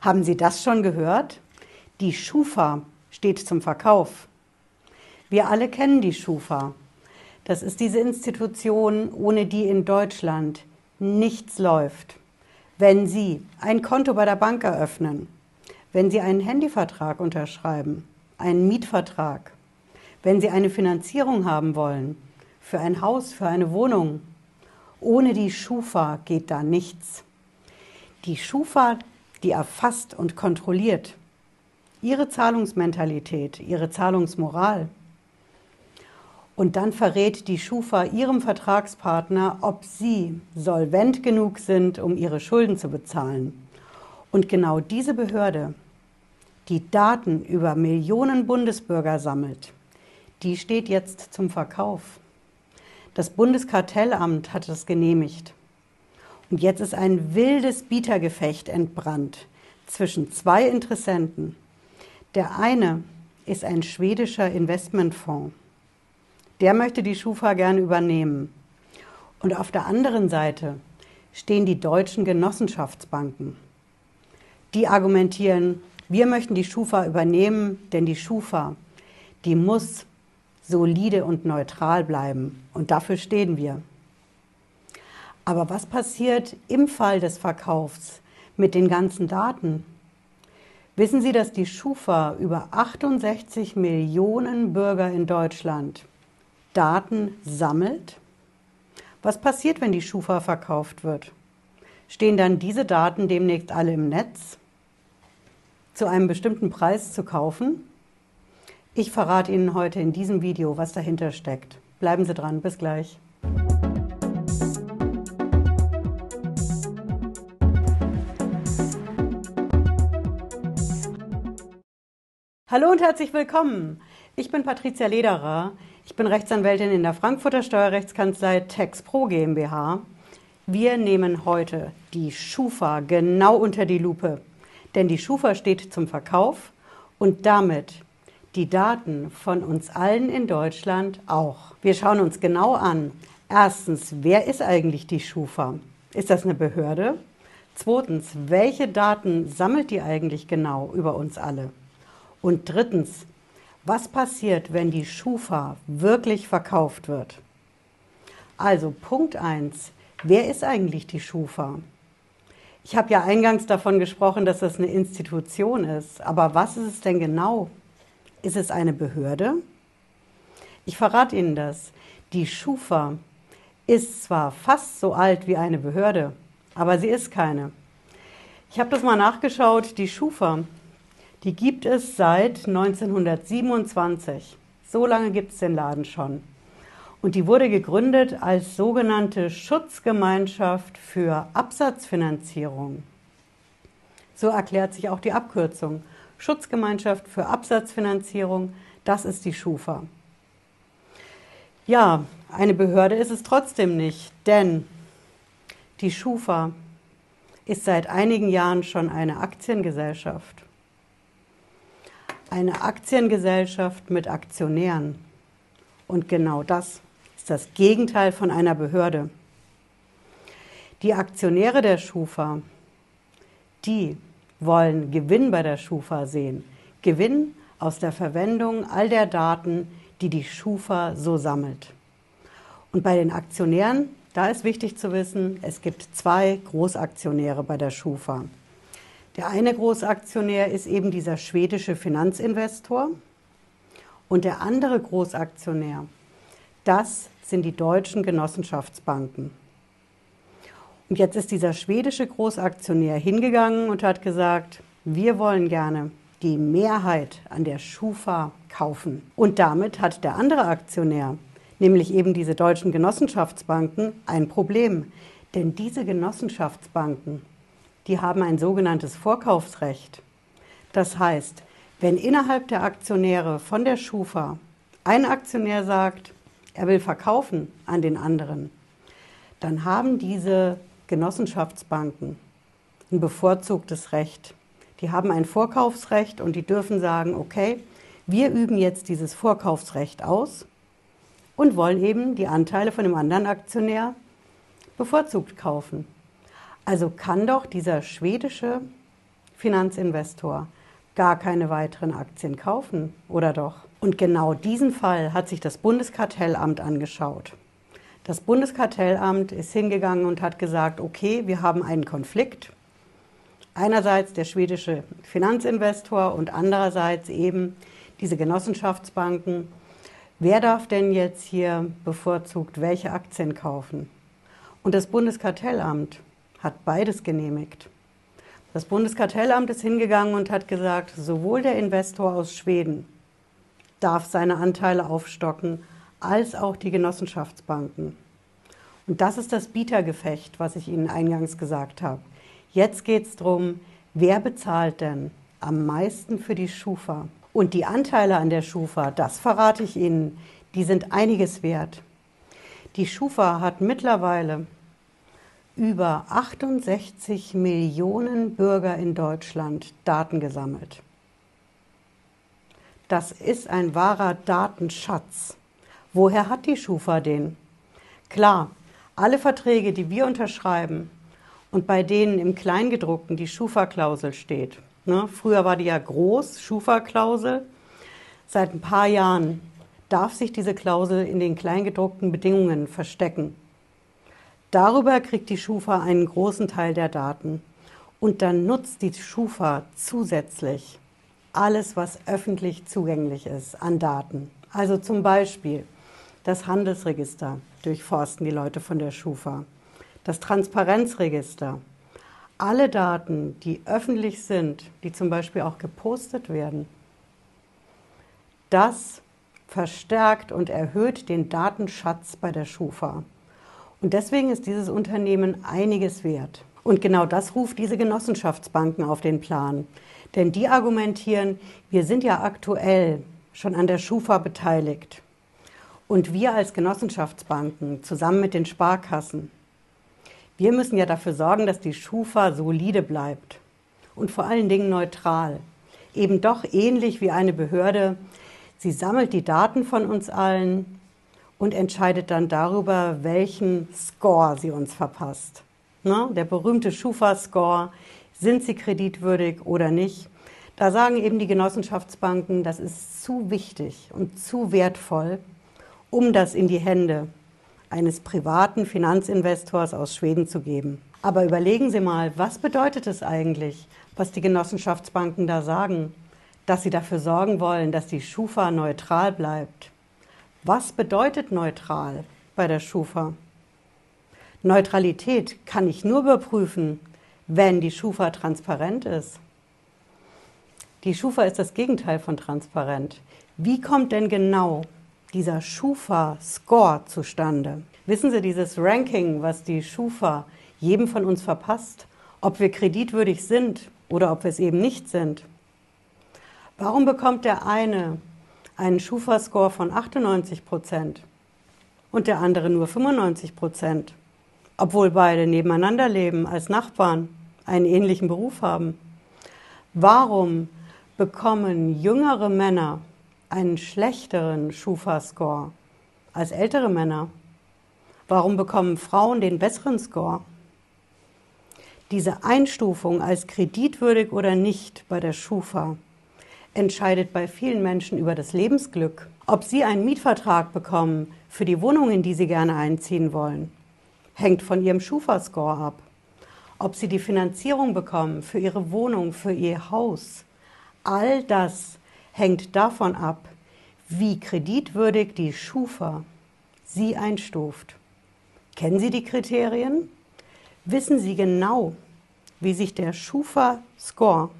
Haben Sie das schon gehört? Die Schufa steht zum Verkauf. Wir alle kennen die Schufa. Das ist diese Institution, ohne die in Deutschland nichts läuft. Wenn Sie ein Konto bei der Bank eröffnen, wenn Sie einen Handyvertrag unterschreiben, einen Mietvertrag, wenn Sie eine Finanzierung haben wollen, für ein Haus, für eine Wohnung, ohne die Schufa geht da nichts. Die Schufa die erfasst und kontrolliert ihre Zahlungsmentalität, ihre Zahlungsmoral. Und dann verrät die Schufa ihrem Vertragspartner, ob sie solvent genug sind, um ihre Schulden zu bezahlen. Und genau diese Behörde, die Daten über Millionen Bundesbürger sammelt, die steht jetzt zum Verkauf. Das Bundeskartellamt hat es genehmigt. Und jetzt ist ein wildes Bietergefecht entbrannt zwischen zwei Interessenten. Der eine ist ein schwedischer Investmentfonds. Der möchte die Schufa gerne übernehmen. Und auf der anderen Seite stehen die deutschen Genossenschaftsbanken. Die argumentieren, wir möchten die Schufa übernehmen, denn die Schufa, die muss solide und neutral bleiben. Und dafür stehen wir. Aber was passiert im Fall des Verkaufs mit den ganzen Daten? Wissen Sie, dass die Schufa über 68 Millionen Bürger in Deutschland Daten sammelt? Was passiert, wenn die Schufa verkauft wird? Stehen dann diese Daten demnächst alle im Netz? Zu einem bestimmten Preis zu kaufen? Ich verrate Ihnen heute in diesem Video, was dahinter steckt. Bleiben Sie dran, bis gleich. Hallo und herzlich willkommen. Ich bin Patricia Lederer. Ich bin Rechtsanwältin in der Frankfurter Steuerrechtskanzlei TexPro GmbH. Wir nehmen heute die Schufa genau unter die Lupe, denn die Schufa steht zum Verkauf und damit die Daten von uns allen in Deutschland auch. Wir schauen uns genau an. Erstens, wer ist eigentlich die Schufa? Ist das eine Behörde? Zweitens, welche Daten sammelt die eigentlich genau über uns alle? Und drittens, was passiert, wenn die Schufa wirklich verkauft wird? Also Punkt 1, wer ist eigentlich die Schufa? Ich habe ja eingangs davon gesprochen, dass das eine Institution ist, aber was ist es denn genau? Ist es eine Behörde? Ich verrate Ihnen das. Die Schufa ist zwar fast so alt wie eine Behörde, aber sie ist keine. Ich habe das mal nachgeschaut. Die Schufa die gibt es seit 1927. So lange gibt es den Laden schon. Und die wurde gegründet als sogenannte Schutzgemeinschaft für Absatzfinanzierung. So erklärt sich auch die Abkürzung. Schutzgemeinschaft für Absatzfinanzierung, das ist die Schufa. Ja, eine Behörde ist es trotzdem nicht, denn die Schufa ist seit einigen Jahren schon eine Aktiengesellschaft eine Aktiengesellschaft mit Aktionären. Und genau das ist das Gegenteil von einer Behörde. Die Aktionäre der Schufa, die wollen Gewinn bei der Schufa sehen. Gewinn aus der Verwendung all der Daten, die die Schufa so sammelt. Und bei den Aktionären, da ist wichtig zu wissen, es gibt zwei Großaktionäre bei der Schufa. Der eine Großaktionär ist eben dieser schwedische Finanzinvestor und der andere Großaktionär, das sind die deutschen Genossenschaftsbanken. Und jetzt ist dieser schwedische Großaktionär hingegangen und hat gesagt, wir wollen gerne die Mehrheit an der Schufa kaufen. Und damit hat der andere Aktionär, nämlich eben diese deutschen Genossenschaftsbanken, ein Problem. Denn diese Genossenschaftsbanken, die haben ein sogenanntes Vorkaufsrecht. Das heißt, wenn innerhalb der Aktionäre von der Schufa ein Aktionär sagt, er will verkaufen an den anderen, dann haben diese Genossenschaftsbanken ein bevorzugtes Recht. Die haben ein Vorkaufsrecht und die dürfen sagen, okay, wir üben jetzt dieses Vorkaufsrecht aus und wollen eben die Anteile von dem anderen Aktionär bevorzugt kaufen. Also kann doch dieser schwedische Finanzinvestor gar keine weiteren Aktien kaufen, oder doch? Und genau diesen Fall hat sich das Bundeskartellamt angeschaut. Das Bundeskartellamt ist hingegangen und hat gesagt, okay, wir haben einen Konflikt. Einerseits der schwedische Finanzinvestor und andererseits eben diese Genossenschaftsbanken. Wer darf denn jetzt hier bevorzugt welche Aktien kaufen? Und das Bundeskartellamt hat beides genehmigt. Das Bundeskartellamt ist hingegangen und hat gesagt, sowohl der Investor aus Schweden darf seine Anteile aufstocken, als auch die Genossenschaftsbanken. Und das ist das Bietergefecht, was ich Ihnen eingangs gesagt habe. Jetzt geht es darum, wer bezahlt denn am meisten für die Schufa? Und die Anteile an der Schufa, das verrate ich Ihnen, die sind einiges wert. Die Schufa hat mittlerweile über 68 Millionen Bürger in Deutschland Daten gesammelt. Das ist ein wahrer Datenschatz. Woher hat die Schufa den? Klar, alle Verträge, die wir unterschreiben und bei denen im Kleingedruckten die Schufa-Klausel steht. Ne? Früher war die ja groß, Schufa-Klausel. Seit ein paar Jahren darf sich diese Klausel in den kleingedruckten Bedingungen verstecken. Darüber kriegt die Schufa einen großen Teil der Daten. Und dann nutzt die Schufa zusätzlich alles, was öffentlich zugänglich ist an Daten. Also zum Beispiel das Handelsregister durchforsten die Leute von der Schufa, das Transparenzregister, alle Daten, die öffentlich sind, die zum Beispiel auch gepostet werden. Das verstärkt und erhöht den Datenschatz bei der Schufa. Und deswegen ist dieses Unternehmen einiges wert. Und genau das ruft diese Genossenschaftsbanken auf den Plan. Denn die argumentieren, wir sind ja aktuell schon an der Schufa beteiligt. Und wir als Genossenschaftsbanken zusammen mit den Sparkassen, wir müssen ja dafür sorgen, dass die Schufa solide bleibt und vor allen Dingen neutral. Eben doch ähnlich wie eine Behörde. Sie sammelt die Daten von uns allen, und entscheidet dann darüber, welchen Score sie uns verpasst. Ne? Der berühmte Schufa-Score, sind sie kreditwürdig oder nicht? Da sagen eben die Genossenschaftsbanken, das ist zu wichtig und zu wertvoll, um das in die Hände eines privaten Finanzinvestors aus Schweden zu geben. Aber überlegen Sie mal, was bedeutet es eigentlich, was die Genossenschaftsbanken da sagen? Dass sie dafür sorgen wollen, dass die Schufa neutral bleibt. Was bedeutet neutral bei der Schufa? Neutralität kann ich nur überprüfen, wenn die Schufa transparent ist. Die Schufa ist das Gegenteil von transparent. Wie kommt denn genau dieser Schufa-Score zustande? Wissen Sie, dieses Ranking, was die Schufa jedem von uns verpasst, ob wir kreditwürdig sind oder ob wir es eben nicht sind. Warum bekommt der eine einen Schufa-Score von 98 Prozent und der andere nur 95 Prozent, obwohl beide nebeneinander leben als Nachbarn, einen ähnlichen Beruf haben. Warum bekommen jüngere Männer einen schlechteren Schufa-Score als ältere Männer? Warum bekommen Frauen den besseren Score? Diese Einstufung als kreditwürdig oder nicht bei der Schufa entscheidet bei vielen Menschen über das Lebensglück. Ob sie einen Mietvertrag bekommen für die Wohnung, in die sie gerne einziehen wollen, hängt von ihrem Schufa-Score ab. Ob sie die Finanzierung bekommen für ihre Wohnung, für ihr Haus, all das hängt davon ab, wie kreditwürdig die Schufa sie einstuft. Kennen Sie die Kriterien? Wissen Sie genau, wie sich der Schufa-Score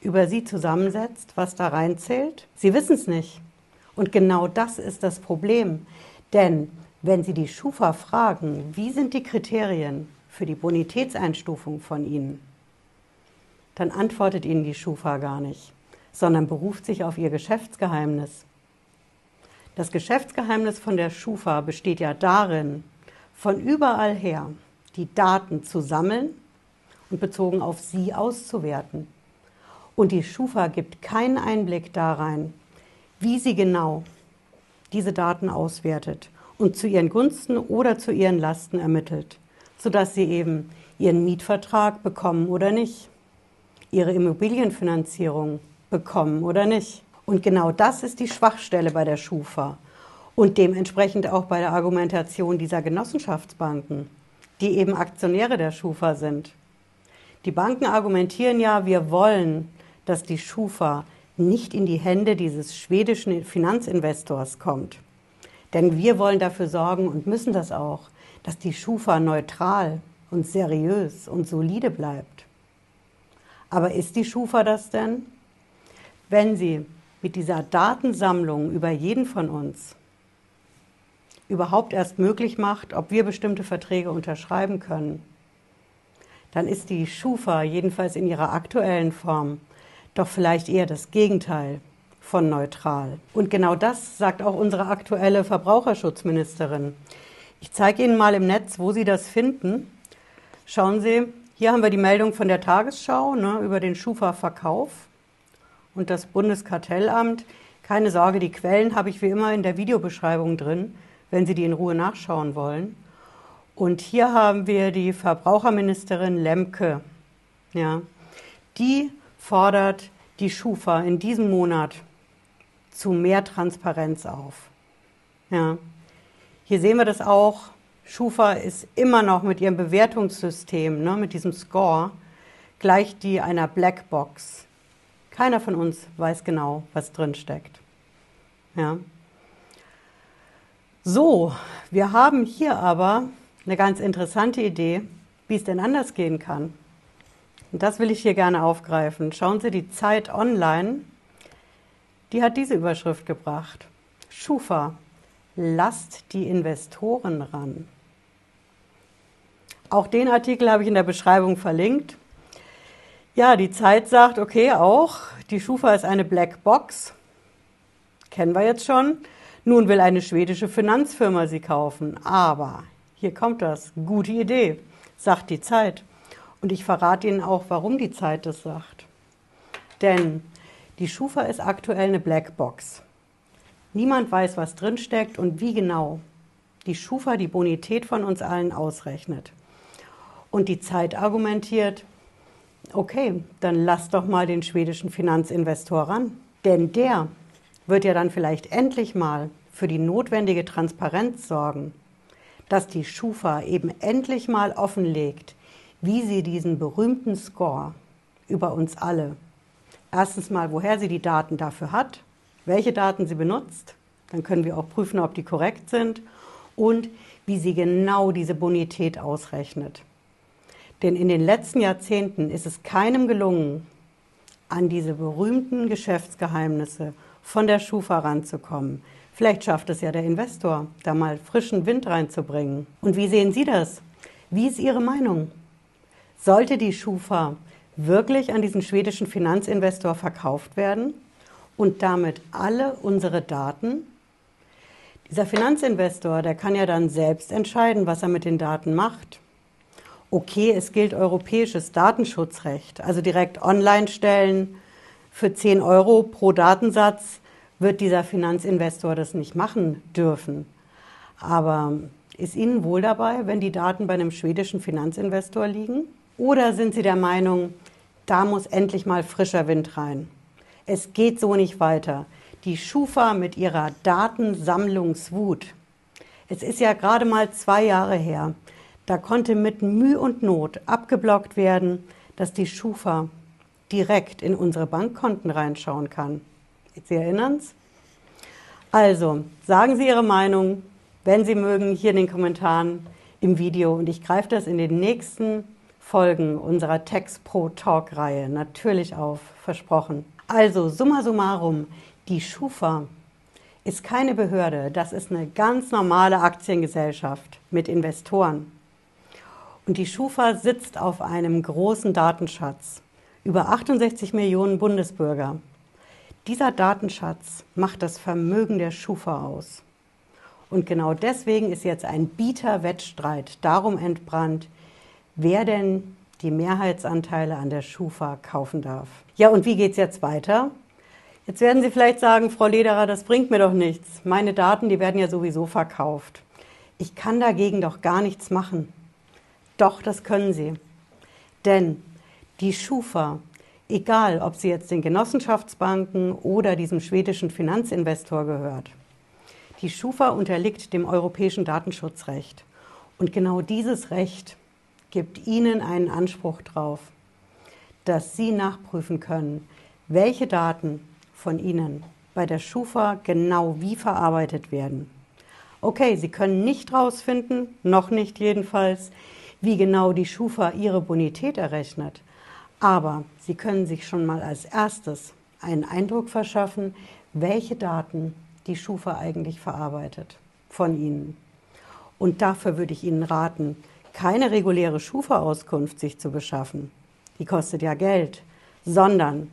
über sie zusammensetzt, was da reinzählt? Sie wissen es nicht. Und genau das ist das Problem. Denn wenn Sie die Schufa fragen, wie sind die Kriterien für die Bonitätseinstufung von Ihnen, dann antwortet Ihnen die Schufa gar nicht, sondern beruft sich auf Ihr Geschäftsgeheimnis. Das Geschäftsgeheimnis von der Schufa besteht ja darin, von überall her die Daten zu sammeln und bezogen auf Sie auszuwerten. Und die Schufa gibt keinen Einblick da rein, wie sie genau diese Daten auswertet und zu ihren Gunsten oder zu ihren Lasten ermittelt, sodass sie eben ihren Mietvertrag bekommen oder nicht. ihre Immobilienfinanzierung bekommen oder nicht. Und genau das ist die Schwachstelle bei der Schufa und dementsprechend auch bei der Argumentation dieser Genossenschaftsbanken, die eben Aktionäre der Schufa sind. Die Banken argumentieren ja, wir wollen, dass die Schufa nicht in die Hände dieses schwedischen Finanzinvestors kommt. Denn wir wollen dafür sorgen und müssen das auch, dass die Schufa neutral und seriös und solide bleibt. Aber ist die Schufa das denn? Wenn sie mit dieser Datensammlung über jeden von uns überhaupt erst möglich macht, ob wir bestimmte Verträge unterschreiben können, dann ist die Schufa jedenfalls in ihrer aktuellen Form doch vielleicht eher das Gegenteil von neutral. Und genau das sagt auch unsere aktuelle Verbraucherschutzministerin. Ich zeige Ihnen mal im Netz, wo Sie das finden. Schauen Sie, hier haben wir die Meldung von der Tagesschau ne, über den Schufa-Verkauf und das Bundeskartellamt. Keine Sorge, die Quellen habe ich wie immer in der Videobeschreibung drin, wenn Sie die in Ruhe nachschauen wollen. Und hier haben wir die Verbraucherministerin Lemke. Ja, die fordert die Schufa in diesem Monat zu mehr Transparenz auf. Ja. Hier sehen wir das auch. Schufa ist immer noch mit ihrem Bewertungssystem, ne, mit diesem Score, gleich die einer Blackbox. Keiner von uns weiß genau, was drin steckt. Ja. So, wir haben hier aber eine ganz interessante Idee, wie es denn anders gehen kann. Und das will ich hier gerne aufgreifen. Schauen Sie, die Zeit online, die hat diese Überschrift gebracht. Schufa, lasst die Investoren ran. Auch den Artikel habe ich in der Beschreibung verlinkt. Ja, die Zeit sagt, okay, auch, die Schufa ist eine Black Box. Kennen wir jetzt schon. Nun will eine schwedische Finanzfirma sie kaufen. Aber, hier kommt das, gute Idee, sagt die Zeit. Und ich verrate Ihnen auch, warum die Zeit das sagt. Denn die Schufa ist aktuell eine Blackbox. Niemand weiß, was drinsteckt und wie genau die Schufa die Bonität von uns allen ausrechnet. Und die Zeit argumentiert, okay, dann lass doch mal den schwedischen Finanzinvestor ran. Denn der wird ja dann vielleicht endlich mal für die notwendige Transparenz sorgen, dass die Schufa eben endlich mal offenlegt, wie sie diesen berühmten Score über uns alle, erstens mal, woher sie die Daten dafür hat, welche Daten sie benutzt, dann können wir auch prüfen, ob die korrekt sind und wie sie genau diese Bonität ausrechnet. Denn in den letzten Jahrzehnten ist es keinem gelungen, an diese berühmten Geschäftsgeheimnisse von der Schufa ranzukommen. Vielleicht schafft es ja der Investor, da mal frischen Wind reinzubringen. Und wie sehen Sie das? Wie ist Ihre Meinung? Sollte die Schufa wirklich an diesen schwedischen Finanzinvestor verkauft werden und damit alle unsere Daten? Dieser Finanzinvestor, der kann ja dann selbst entscheiden, was er mit den Daten macht. Okay, es gilt europäisches Datenschutzrecht, also direkt online stellen. Für 10 Euro pro Datensatz wird dieser Finanzinvestor das nicht machen dürfen. Aber ist Ihnen wohl dabei, wenn die Daten bei einem schwedischen Finanzinvestor liegen? Oder sind Sie der Meinung, da muss endlich mal frischer Wind rein? Es geht so nicht weiter. Die Schufa mit ihrer Datensammlungswut. Es ist ja gerade mal zwei Jahre her. Da konnte mit Mühe und Not abgeblockt werden, dass die Schufa direkt in unsere Bankkonten reinschauen kann. Sie erinnern es? Also, sagen Sie Ihre Meinung, wenn Sie mögen, hier in den Kommentaren im Video und ich greife das in den nächsten Folgen unserer Text Pro Talk Reihe natürlich auf, versprochen. Also, summa summarum, die Schufa ist keine Behörde, das ist eine ganz normale Aktiengesellschaft mit Investoren. Und die Schufa sitzt auf einem großen Datenschatz, über 68 Millionen Bundesbürger. Dieser Datenschatz macht das Vermögen der Schufa aus. Und genau deswegen ist jetzt ein Bieterwettstreit darum entbrannt, wer denn die Mehrheitsanteile an der Schufa kaufen darf. Ja, und wie geht es jetzt weiter? Jetzt werden Sie vielleicht sagen, Frau Lederer, das bringt mir doch nichts. Meine Daten, die werden ja sowieso verkauft. Ich kann dagegen doch gar nichts machen. Doch, das können Sie. Denn die Schufa Egal, ob sie jetzt den Genossenschaftsbanken oder diesem schwedischen Finanzinvestor gehört. Die Schufa unterliegt dem europäischen Datenschutzrecht. Und genau dieses Recht gibt Ihnen einen Anspruch darauf, dass Sie nachprüfen können, welche Daten von Ihnen bei der Schufa genau wie verarbeitet werden. Okay, Sie können nicht herausfinden, noch nicht jedenfalls, wie genau die Schufa Ihre Bonität errechnet. Aber Sie können sich schon mal als erstes einen Eindruck verschaffen, welche Daten die Schufa eigentlich verarbeitet von Ihnen. Und dafür würde ich Ihnen raten, keine reguläre Schufa-Auskunft sich zu beschaffen. Die kostet ja Geld, sondern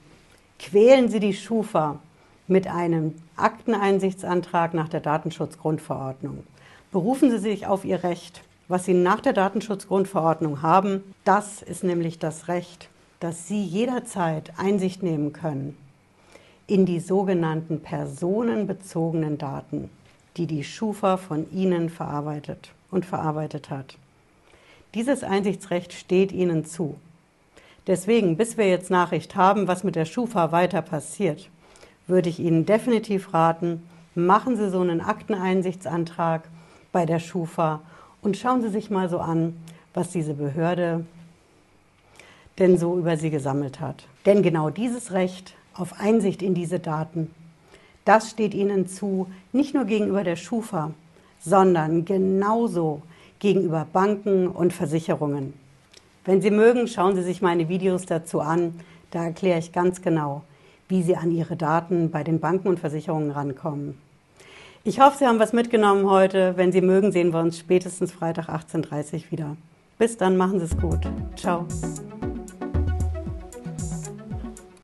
quälen Sie die Schufa mit einem Akteneinsichtsantrag nach der Datenschutzgrundverordnung. Berufen Sie sich auf Ihr Recht. Was Sie nach der Datenschutzgrundverordnung haben, das ist nämlich das Recht, dass Sie jederzeit Einsicht nehmen können in die sogenannten personenbezogenen Daten, die die Schufa von Ihnen verarbeitet und verarbeitet hat. Dieses Einsichtsrecht steht Ihnen zu. Deswegen, bis wir jetzt Nachricht haben, was mit der Schufa weiter passiert, würde ich Ihnen definitiv raten, machen Sie so einen Akteneinsichtsantrag bei der Schufa und schauen Sie sich mal so an, was diese Behörde denn so über sie gesammelt hat. Denn genau dieses Recht auf Einsicht in diese Daten, das steht ihnen zu, nicht nur gegenüber der Schufa, sondern genauso gegenüber Banken und Versicherungen. Wenn Sie mögen, schauen Sie sich meine Videos dazu an. Da erkläre ich ganz genau, wie Sie an Ihre Daten bei den Banken und Versicherungen rankommen. Ich hoffe, Sie haben was mitgenommen heute. Wenn Sie mögen, sehen wir uns spätestens Freitag 18.30 Uhr wieder. Bis dann, machen Sie es gut. Ciao.